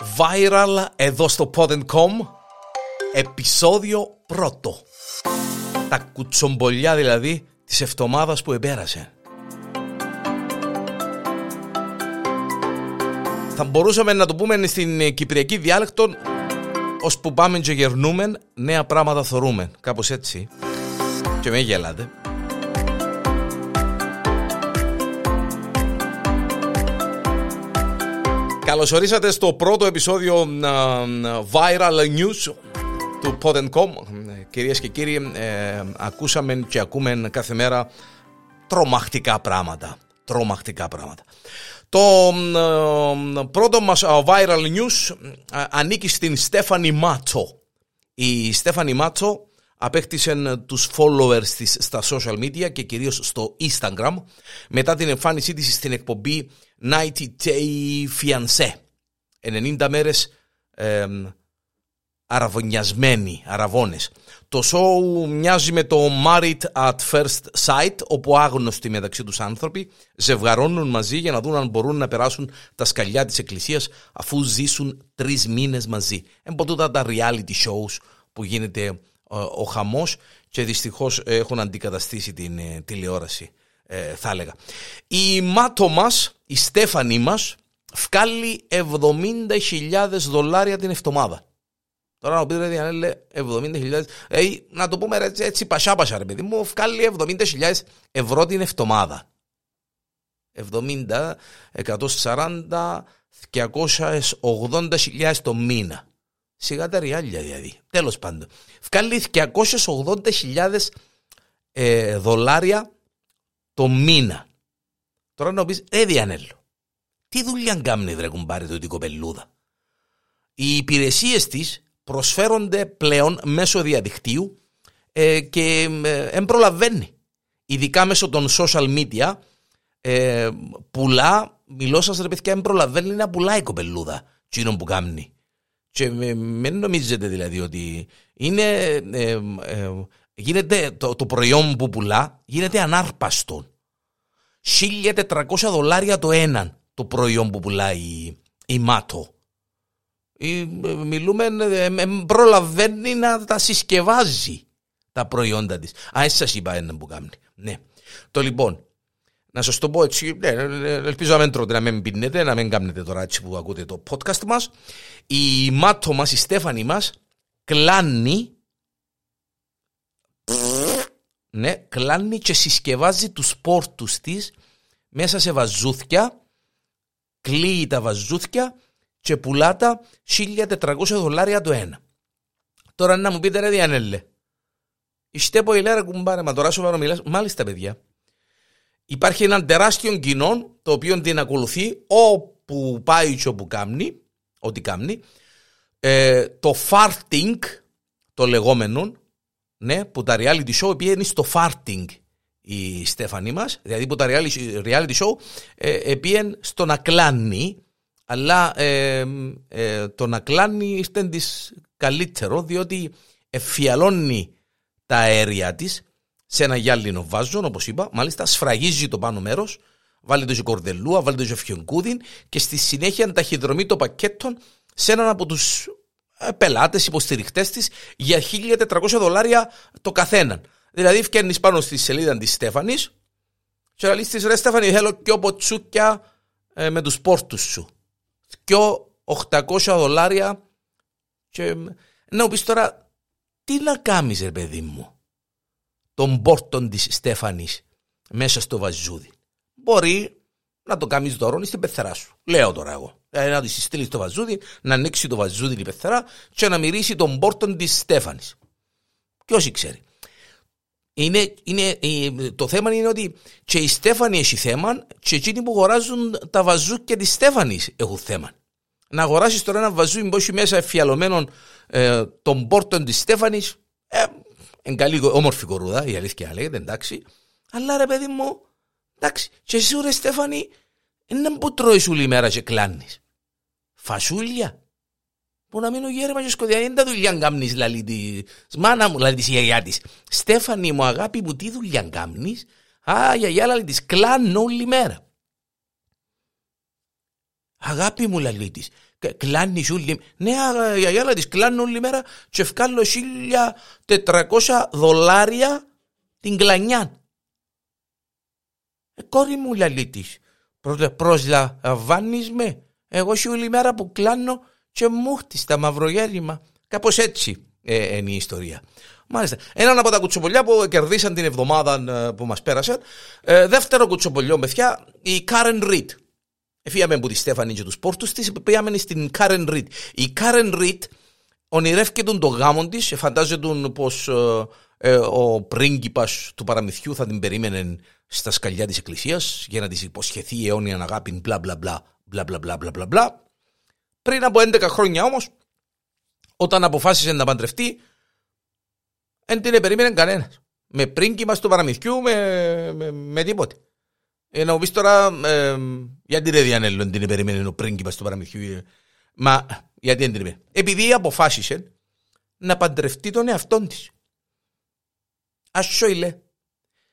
Viral εδώ στο Pod.com Επισόδιο πρώτο. Τα κουτσομπολιά δηλαδή της εβδομάδας που επέρασε. Θα μπορούσαμε να το πούμε στην κυπριακή διάλεκτο ως που πάμε και γερνούμε νέα πράγματα θωρούμε Κάπως έτσι. Και με γελάτε Καλώς ορίσατε στο πρώτο επεισόδιο Viral News του Pod.com Κυρίες και κύριοι, ε, ακούσαμε και ακούμε κάθε μέρα τρομακτικά πράγματα. Τρομακτικά πράγματα. Το πρώτο μας viral news ανήκει στην Στέφανη Μάτσο. Η Στέφανη Μάτσο απέκτησε τους followers της στα social media και κυρίως στο Instagram μετά την εμφάνισή της στην εκπομπή 90 Day Fiancé. 90 μέρες ε, αραβωνιασμένοι, αραβώνες. Το show μοιάζει με το Married at First Sight, όπου άγνωστοι μεταξύ τους άνθρωποι ζευγαρώνουν μαζί για να δουν αν μπορούν να περάσουν τα σκαλιά της εκκλησίας αφού ζήσουν τρεις μήνες μαζί. Εμποτούτα τα reality shows που γίνεται ε, ο χαμός και δυστυχώς έχουν αντικαταστήσει την ε, τηλεόραση ε, θα έλεγα. Η μάτω μας, η Στέφανη μας, βγάλει 70.000 δολάρια την εβδομάδα. Τώρα να πείτε αν λέει 70.000, ε, να το πούμε έτσι, έτσι πασά πασά ρε παιδί μου, βγάλει 70.000 ευρώ την εβδομάδα. 70, 140, 280.000 το μήνα. Σιγά τα ριάλια δηλαδή. Τέλος πάντων. Βγάλει 280.000 ε, δολάρια το μήνα. Τώρα να πεις, ε, Διανέλο, τι δουλειά κάνει βρε κουμπάρι το κοπελούδα; Οι υπηρεσίες της προσφέρονται πλέον μέσω διαδικτύου ε, και ε, εμπρολαβαίνει. Ειδικά μέσω των social media ε, πουλά, μιλώ σας ρε παιδιά, εμπρολαβαίνει να πουλάει η κοπελούδα τσίνον που κάνει. Και μην νομίζετε δηλαδή ότι είναι, ε, ε, γίνεται το, το προϊόν που πουλά γίνεται ανάρπαστο. 1400 δολάρια το έναν το προϊόν που πουλάει η ΜΑΤΟ. Μιλούμε, προλαβαίνει να τα συσκευάζει τα προϊόντα της. Α, έτσι σας είπα ένα που κάνει. Ναι. Το λοιπόν, να σας το πω έτσι, ναι, ελπίζω να μην τρώτε, να μην πίνετε, να μην κάνετε τώρα έτσι που ακούτε το podcast μας. Η Μάτο μας, η Στέφανη μας, κλάνει ναι, κλάνει και συσκευάζει τους πόρτους της μέσα σε βαζούθια, κλείει τα βαζούθια και πουλά τα 1400 δολάρια το ένα. Τώρα να μου πείτε ρε Διανέλε, είστε πω ηλέρα κουμπάρε, μα τώρα σοβαρό μιλάς, μάλιστα παιδιά. Υπάρχει ένα τεράστιο κοινό το οποίο την ακολουθεί όπου πάει και όπου κάνει, ό,τι κάνει. Ε, το farting, το λεγόμενο, ναι, που τα reality show πήγαινε στο farting η Στέφανη μας, δηλαδή που τα reality show ε, στο να κλάνει, αλλά ε, ε, το να κλάνει ήταν της καλύτερο, διότι εφιαλώνει τα αέρια της σε ένα γυάλινο βάζο, όπως είπα, μάλιστα σφραγίζει το πάνω μέρος, βάλει το σε κορδελούα, βάλει το σε φιονκούδιν και στη συνέχεια ταχυδρομεί το πακέτο σε έναν από τους ε, πελάτες, υποστηριχτές της για 1400 δολάρια το καθέναν. Δηλαδή, φτιάχνεις πάνω στη σελίδα της Στέφανης και λέει τη ρε Στέφανη, θέλω και ποτσούκια ε, με τους πόρτους σου. Και 800 δολάρια. Και να πεις τώρα, τι να κάνεις, ρε παιδί μου, των πόρτων της Στέφανης μέσα στο βαζούδι. Μπορεί να το κάνεις δώρο στην πεθερά σου. Λέω τώρα εγώ. Ε, να τη στείλει το βαζούδι, να ανοίξει το βαζούδι η πεθερά και να μυρίσει τον πόρτον της Στέφανης. Και όσοι ξέρει. Είναι, είναι, το θέμα είναι ότι και η Στέφανη έχει θέμα και εκείνοι που αγοράζουν τα βαζούκια της Στέφανης έχουν θέμα. Να αγοράσεις τώρα ένα βαζούκι που έχει μέσα εφιαλωμένο ε, τον πόρτον της Στέφανης, ε, είναι καλή όμορφη κορούδα, η αλήθεια λέγεται, εντάξει. Αλλά ρε παιδί μου, εντάξει, και εσύ ρε Στέφανη, είναι που τρώεις όλη μέρα και κλάνεις. Φασούλια. Που να μείνω γέρμα και σκοτεινά. Είναι τα δουλειά κάνεις λαλή της. Μάνα μου λαλή της η γιαγιά της. Στέφανη μου αγάπη μου τι δουλειά κάνεις. Α, η γιαγιά λαλή της. Κλάνω όλη μέρα. Αγάπη μου λαλή της. Κλάνεις όλη Ναι, η αγιάλα της κλάνει όλη μέρα και ευκάλλω 1400 δολάρια την κλανιά. Ε, κόρη μου λαλή της. Προσλαμβάνεις με. Εγώ σου όλη μέρα που κλάνω και μου χτις τα μαυρογέρημα. Κάπως έτσι ε, είναι η ιστορία. Μάλιστα. Έναν από τα κουτσοπολιά που κερδίσαν την εβδομάδα ε, που μας πέρασε. Ε, δεύτερο κουτσοπολιό, παιδιά, η Karen Reed. Εφύγαμε από τη Στέφανη και τους πόρτους της, πήγαμε στην Karen Reed. Η Karen Reed ονειρεύκεται τον γάμο της, φαντάζεται πως ε, ο πρίγκιπας του παραμυθιού θα την περίμενε στα σκαλιά της εκκλησίας για να της υποσχεθεί αιώνια αγάπη μπλα μπλα μπλα μπλα μπλα μπλα μπλα μπλα μπλα. Πριν από 11 χρόνια όμως, όταν αποφάσισε να παντρευτεί, δεν την περίμενε κανένας. Με πρίγκιπα του παραμυθιού, με, με, με τίποτε. Ε, να μου πεις τώρα, ε, γιατί δεν διανέλω την περίμενε ο πρίγκιπας του παραμυθιού. Μα γιατί δεν την περίμενε. Επειδή αποφάσισε να παντρευτεί τον εαυτό της. Ασσόιλε.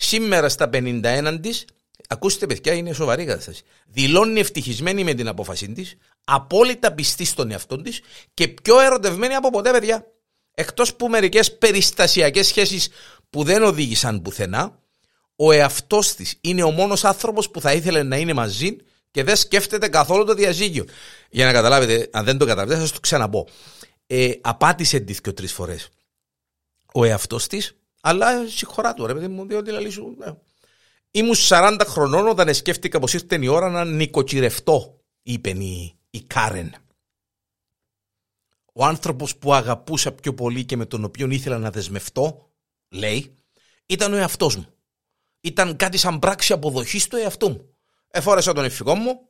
Σήμερα στα 51 της, ακούστε παιδιά, είναι σοβαρή κατάσταση. Δηλώνει ευτυχισμένη με την απόφαση της, απόλυτα πιστή στον εαυτό της και πιο ερωτευμένη από ποτέ, παιδιά. Εκτός που μερικές περιστασιακές σχέσεις που δεν οδήγησαν πουθενά, ο εαυτός της είναι ο μόνος άνθρωπος που θα ήθελε να είναι μαζί και δεν σκέφτεται καθόλου το διαζύγιο. Για να καταλάβετε, αν δεν το καταλάβετε, θα σας το ξαναπώ. Ε, απάτησε δύο-τρει φορές. Ο εαυτός της αλλά συγχωρά του, ρε παιδί μου, διότι λέει σου. Ναι. Ήμουν 40 χρονών όταν σκέφτηκα πως ήρθε η ώρα να νοικοκυρευτώ, είπε η, η Κάρεν. Ο άνθρωπος που αγαπούσα πιο πολύ και με τον οποίο ήθελα να δεσμευτώ, λέει, ήταν ο εαυτός μου. Ήταν κάτι σαν πράξη αποδοχής του εαυτού μου. Εφόρεσα τον εφηγό μου,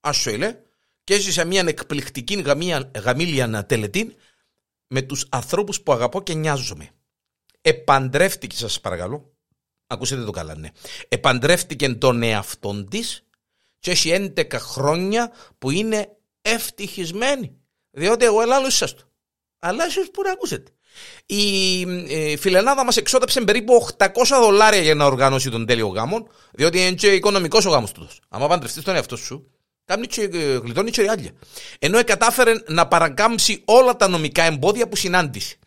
άσο ηλε, και έζησα μια εκπληκτική γαμήλια τελετή με τους ανθρώπους που αγαπώ και νοιάζομαι επαντρεύτηκε, σας παρακαλώ, ακούσετε το καλά, ναι, επαντρεύτηκε τον εαυτόν της και έχει 11 χρόνια που είναι ευτυχισμένη. Διότι εγώ ελάλουσα το. Αλλά ίσω που να ακούσετε. Η ε, φιλενάδα μας εξόδεψε περίπου 800 δολάρια για να οργανώσει τον τέλειο γάμο, διότι είναι και οικονομικός ο γάμος του. Αν παντρευτεί τον εαυτό σου, κάνει και, ε, γλιτώνει και ριάλια. Ενώ κατάφερε να παρακάμψει όλα τα νομικά εμπόδια που συνάντησε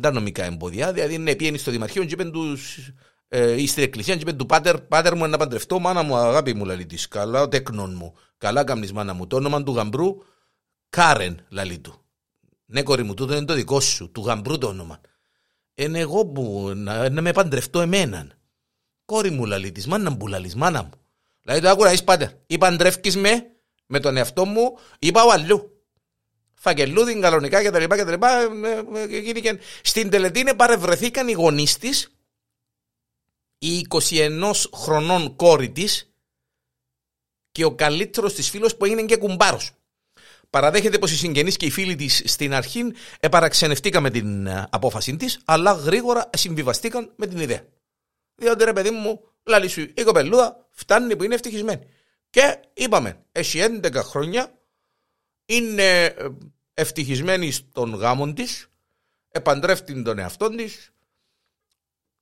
τα νομικά εμπόδια. Δηλαδή, ναι, πήγαινε στο Δημαρχείο και είπε τους. Ε, ή στην εκκλησία και είπε του πάτερ, πάτερ μου να παντρευτώ, μάνα μου, αγάπη μου, λαλή της, καλά, ο τέκνον μου, καλά κάμνης μάνα μου, το όνομα του γαμπρού, Κάρεν, λαλή του. Ναι, κορή μου, τούτο είναι το δικό σου, του γαμπρού το όνομα. Είναι εγώ που να, να με παντρευτώ εμέναν. Κόρη μου, λαλή της, μάνα μου, λαλή, μάνα μου. Δηλαδή, το άκουρα, είσαι πάτερ, ή παντρεύκεις με, με τον εαυτό μου, ή πάω αλλού φακελούδιν, κανονικά κτλ. κτλ. Και στην τελετή παρευρεθήκαν οι γονείς της, η 21 χρονών κόρη της και ο καλύτερος της φίλος που έγινε και κουμπάρος. Παραδέχεται πως οι συγγενείς και οι φίλοι της στην αρχή επαραξενευτήκαν με την ε, απόφαση της, αλλά γρήγορα συμβιβαστήκαν με την ιδέα. Διότι ρε παιδί μου, λαλή σου η κοπελούδα φτάνει που είναι ευτυχισμένη. Και είπαμε, έχει 11 χρόνια, είναι ε, ευτυχισμένη στον γάμο της, επαντρεύτην τον εαυτό της,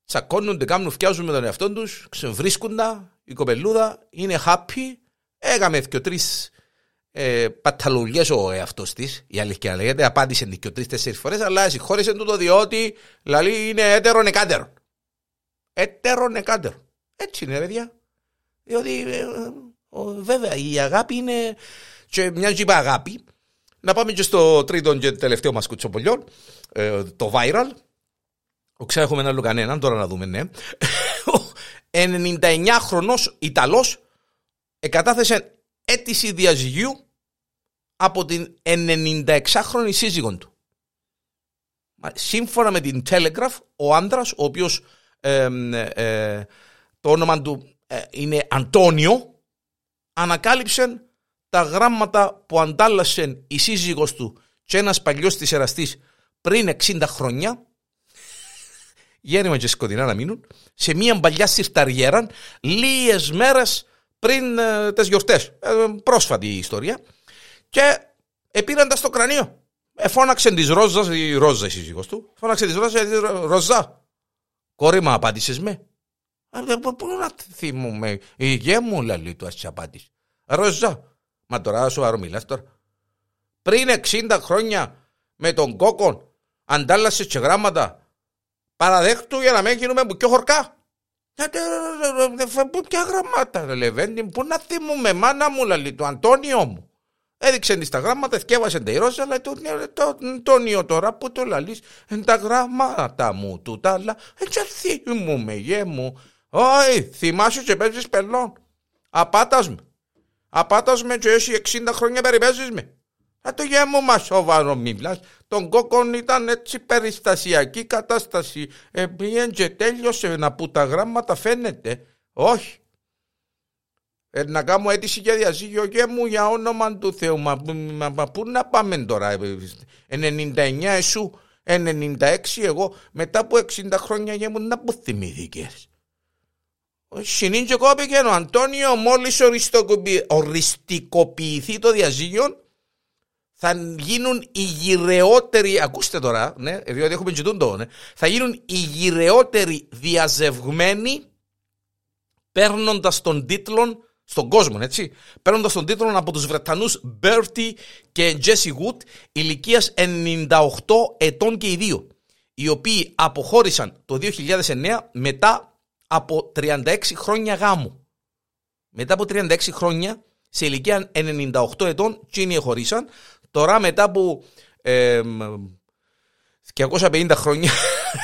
τσακώνονται, κάνουν, φτιάζουν με τον εαυτό τους, ξεβρίσκονται, η κοπελούδα είναι happy, έκαμε και τρεις ε, παταλουλιέ ο εαυτός της, η αλήθεια λέγεται, απάντησε και τρει-τέσσερι φορές, αλλά συγχώρησε το διότι δηλαδή είναι έτερο νεκάτερο. Έτερο νεκάτερο. Έτσι είναι, παιδιά. Διότι ε, βέβαια η αγάπη είναι. Και μια τζιπά αγάπη, να πάμε και στο τρίτο και τελευταίο μας κουτσοπολιό, ε, το viral. Ο έχουμε ένα άλλο κανέναν, τώρα να δούμε, ναι. 99χρονος Ιταλός εκατάθεσε αίτηση διαζυγίου από την 96χρονη σύζυγον του. Σύμφωνα με την Telegraph, ο άντρας, ο οποίος ε, ε, το όνομα του ε, είναι Αντώνιο, ανακάλυψε τα γράμματα που αντάλλασε η σύζυγος του και ένας παλιός της εραστής πριν 60 χρόνια, γέρημα και σκοτεινά να μείνουν, σε μια παλιά συρταριέρα, λίγες μέρες πριν ε, τις γιορτές. Ε, πρόσφατη η ιστορία. Και επήραν τας στο κρανίο. Ε, φώναξε τη Ρόζας, η Ρόζα η σύζυγος του, φώναξε τη Ρόζας, η Ρόζα, κόρη μου απάντησες με. Πού να θυμούμε, η γέ μου λαλή του ας απάντησε. Ρόζα, Μα τώρα σοβαρό μιλάς τώρα. πριν 60 χρόνια με τον κόκον αντάλλασες και γράμματα παραδέχτου για να μην γίνουμε που πιο χορκά. Γιατί ποια γραμμάτα, Λεβέντη, πού να θυμούμε, μάνα μου, λαλή, του Αντώνιο μου. Έδειξε τα γράμματα, θκεύασε τα ηρώσα, αλλά το, το Αντώνιο τώρα που το λαλείς, εν τα γράμματα μου, του τα άλλα, έτσι θυμούμε, γε μου. Όχι, θυμάσαι και παίζεις πελών. Απάτας με. Απάτας με και εσύ 60 χρόνια περιπέζεις με. Θα το γέμο μα σοβαρό μιλάς. Τον κόκκον ήταν έτσι περιστασιακή κατάσταση. Ε, και τέλειωσε να που τα γράμματα φαίνεται. Όχι. Ε, να κάνω αίτηση για διαζύγιο και μου για όνομα του Θεού. Μα, μα, μα πού να πάμε τώρα. 99 ες, εσού, 96 εγώ. Μετά από 60 χρόνια για μου να που θυμηθήκες. Συνήν και κόπηκε ο Αντώνιο μόλις οριστικοποιηθεί το διαζύγιο θα γίνουν οι γυρεότεροι, ακούστε τώρα, ναι, διότι έχουμε και το, ναι, θα γίνουν οι γυρεότεροι διαζευγμένοι παίρνοντας τον τίτλο στον κόσμο, έτσι. Παίρνοντας τον τίτλο από τους Βρετανούς Μπέρτι και Τζέσι Γουτ, ηλικίας 98 ετών και οι δύο, οι οποίοι αποχώρησαν το 2009 μετά από 36 χρόνια γάμου. Μετά από 36 χρόνια, σε ηλικία 98 ετών, τσίνοι εχωρίσαν, Τώρα μετά από ε, 250 χρόνια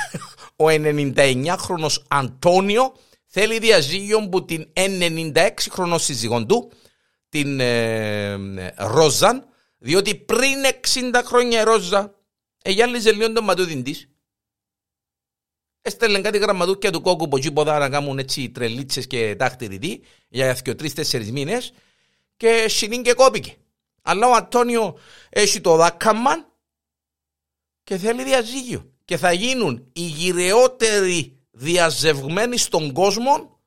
ο 99χρονος Αντώνιο θέλει διαζύγιο που την 96χρονο σύζυγον του την ε, Ρόζαν διότι πριν 60 χρόνια η Ρόζα εγιάλιζε λίγο τον ματούδιν της Έστελνε κάτι γραμματούκια του κόκκου που εκεί ποδά να κάνουν έτσι τρελίτσες και τάχτηριδί για και τρεις-τέσσερις μήνες και συνήν και κόπηκε. Αλλά ο Αντώνιο έχει το δάκαμαν και θέλει διαζύγιο. Και θα γίνουν οι γυρεότεροι διαζευγμένοι στον κόσμο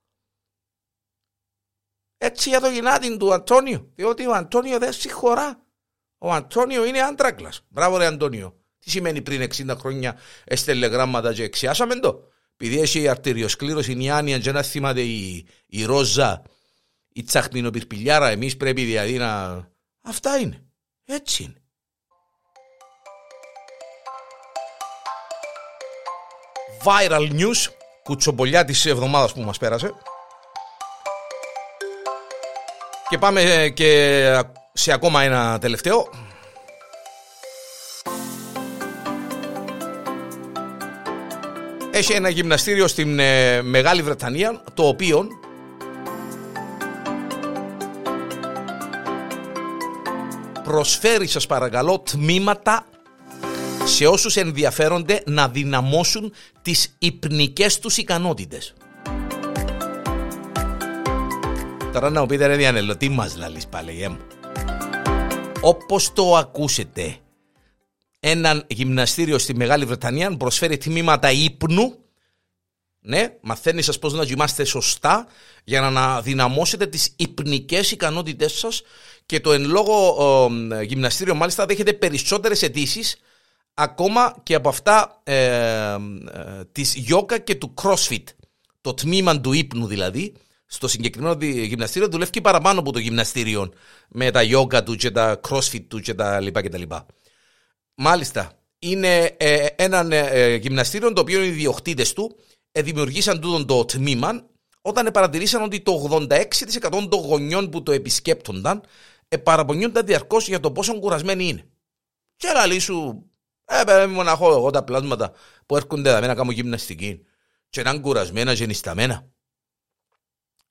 έτσι για το γυνάτι του Αντώνιο. Διότι ο Αντώνιο δεν συγχωρά. Ο Αντώνιο είναι άντρακλας. Μπράβο ρε Αντώνιο. Τι σημαίνει πριν 60 χρόνια έστελε γράμματα και εξιάσαμε το; Επειδή έχει αρτηριοσκλήρωση η άνοια και να θυμάται η, η Ρόζα, η τσαχμινοπυρπηλιάρα, εμείς πρέπει δηλαδή να Αυτά είναι. Έτσι είναι. Viral news, κουτσομπολιά της εβδομάδας που μας πέρασε. Και πάμε και σε ακόμα ένα τελευταίο. Έχει ένα γυμναστήριο στην ε, Μεγάλη Βρετανία, το οποίο προσφέρει σας παρακαλώ τμήματα σε όσους ενδιαφέρονται να δυναμώσουν τις υπνικές τους ικανότητες. Τώρα να μου πείτε ρε Διανέλο, τι μας λαλείς πάλι, ε; Όπως το ακούσετε, έναν γυμναστήριο στη Μεγάλη Βρετανία προσφέρει τμήματα ύπνου ναι, μαθαίνεις σα πώς να κοιμάστε σωστά για να δυναμώσετε τις υπνικές ικανότητές σας και το εν λόγω γυμναστήριο μάλιστα δέχεται περισσότερες αιτήσεις ακόμα και από αυτά ε, ε, της γιόκα και του crossfit. Το τμήμα του ύπνου δηλαδή, στο συγκεκριμένο γυμναστήριο δουλεύει και παραπάνω από το γυμναστήριο με τα γιόκα του και τα crossfit του και τα λοιπά και τα λοιπά. Μάλιστα, είναι ε, ένα ε, γυμναστήριο το οποίο οι διοκτήτε του δημιουργήσαν τούτο το τμήμα όταν παρατηρήσαν ότι το 86% των γονιών που το επισκέπτονταν παραπονιούνταν διαρκώς για το πόσο κουρασμένοι είναι. Και λαλή σου, ε, παιδί μου να έχω εγώ τα πλάσματα που έρχονται εδώ να κάνω γυμναστική και να είναι κουρασμένα και νησταμένα.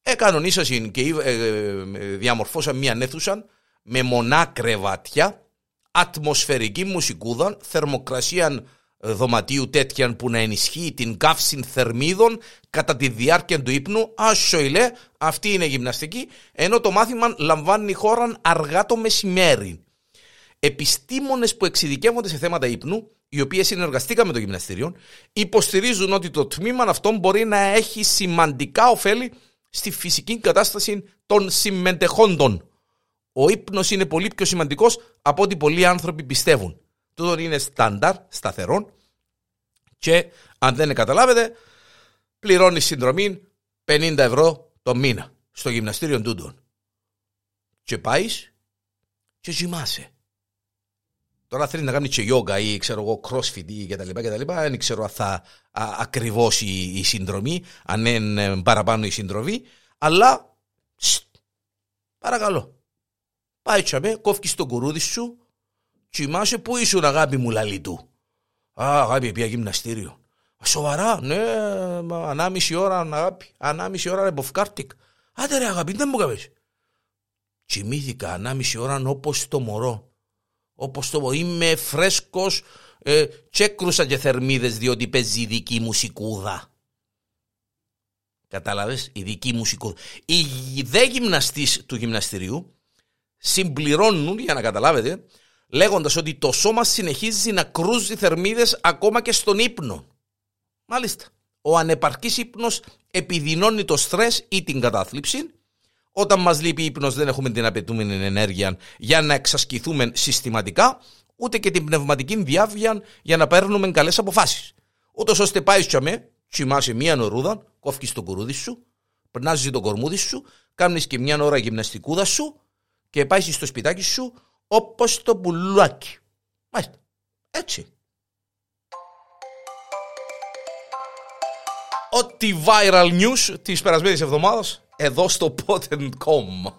Ε, κανονίσασαν και ε, ε, διαμορφώσαν μια νέθουσα με μονά κρεβάτια, ατμοσφαιρική μουσικούδα, θερμοκρασία δωματίου τέτοια που να ενισχύει την καύση θερμίδων κατά τη διάρκεια του ύπνου. Ασοηλέ, αυτή είναι γυμναστική, ενώ το μάθημα λαμβάνει χώρα αργά το μεσημέρι. Επιστήμονες που εξειδικεύονται σε θέματα ύπνου, οι οποίες συνεργαστήκαν με το γυμναστήριο, υποστηρίζουν ότι το τμήμα αυτό μπορεί να έχει σημαντικά ωφέλη στη φυσική κατάσταση των συμμετεχόντων. Ο ύπνος είναι πολύ πιο σημαντικός από ό,τι πολλοί άνθρωποι πιστεύουν. Τούτο είναι στάνταρ, σταθερό και αν δεν καταλάβετε, πληρώνεις συνδρομή 50 ευρώ το μήνα στο γυμναστήριο τούτο. Και πάεις και κοιμάσαι. Τώρα θέλει να κάνει και yoga ή ξέρω εγώ crossfit ή κτλ. κτλ. Δεν ξέρω αν θα ακριβώς η, η συνδρομή, αν είναι παραπάνω η συντροφή, αλλά σ, παρακαλώ. Πάει τσαμέ, κόφει το κουρούδι σου, τσιμάσαι που ήσουν αγάπη μου λαλή του. Α, αγάπη, πια γυμναστήριο. Σοβαρά, ναι, ανάμιση ώρα αγάπη, ανάμιση ώρα ρε μποφκάρτικ. Άντε ρε αγάπη, δεν μου καβες. Τσιμήθηκα ανάμιση ώρα όπως το μωρό. Όπως το μωρό. Είμαι φρέσκος ε, τσέκρουσα και θερμίδες διότι παίζει η δική μου σικούδα. Κατάλαβες, η δική μου σικούδα. Οι δε γυμναστής του γυμναστηρίου συμπληρώνουν, για να καταλάβετε, λέγοντας ότι το σώμα συνεχίζει να κρούζει θερμίδες ακόμα και στον ύπνο. Μάλιστα. Ο ανεπαρκής ύπνος επιδεινώνει το στρες ή την κατάθλιψη. Όταν μας λείπει ύπνος δεν έχουμε την απαιτούμενη ενέργεια για να εξασκηθούμε συστηματικά, ούτε και την πνευματική διάβια για να παίρνουμε καλές αποφάσεις. Ούτως ώστε πάει τσαμέ, τσιμάσαι μία νορούδα, κόφκεις το κουρούδι σου, περνάζει το κορμούδι σου, κάνεις και μια ώρα γυμναστικούδα σου και πάει στο σπιτάκι σου όπως το πουλάκι. Μάλιστα. Έτσι. Ό,τι viral news της περασμένης εβδομάδας εδώ στο Pot.com.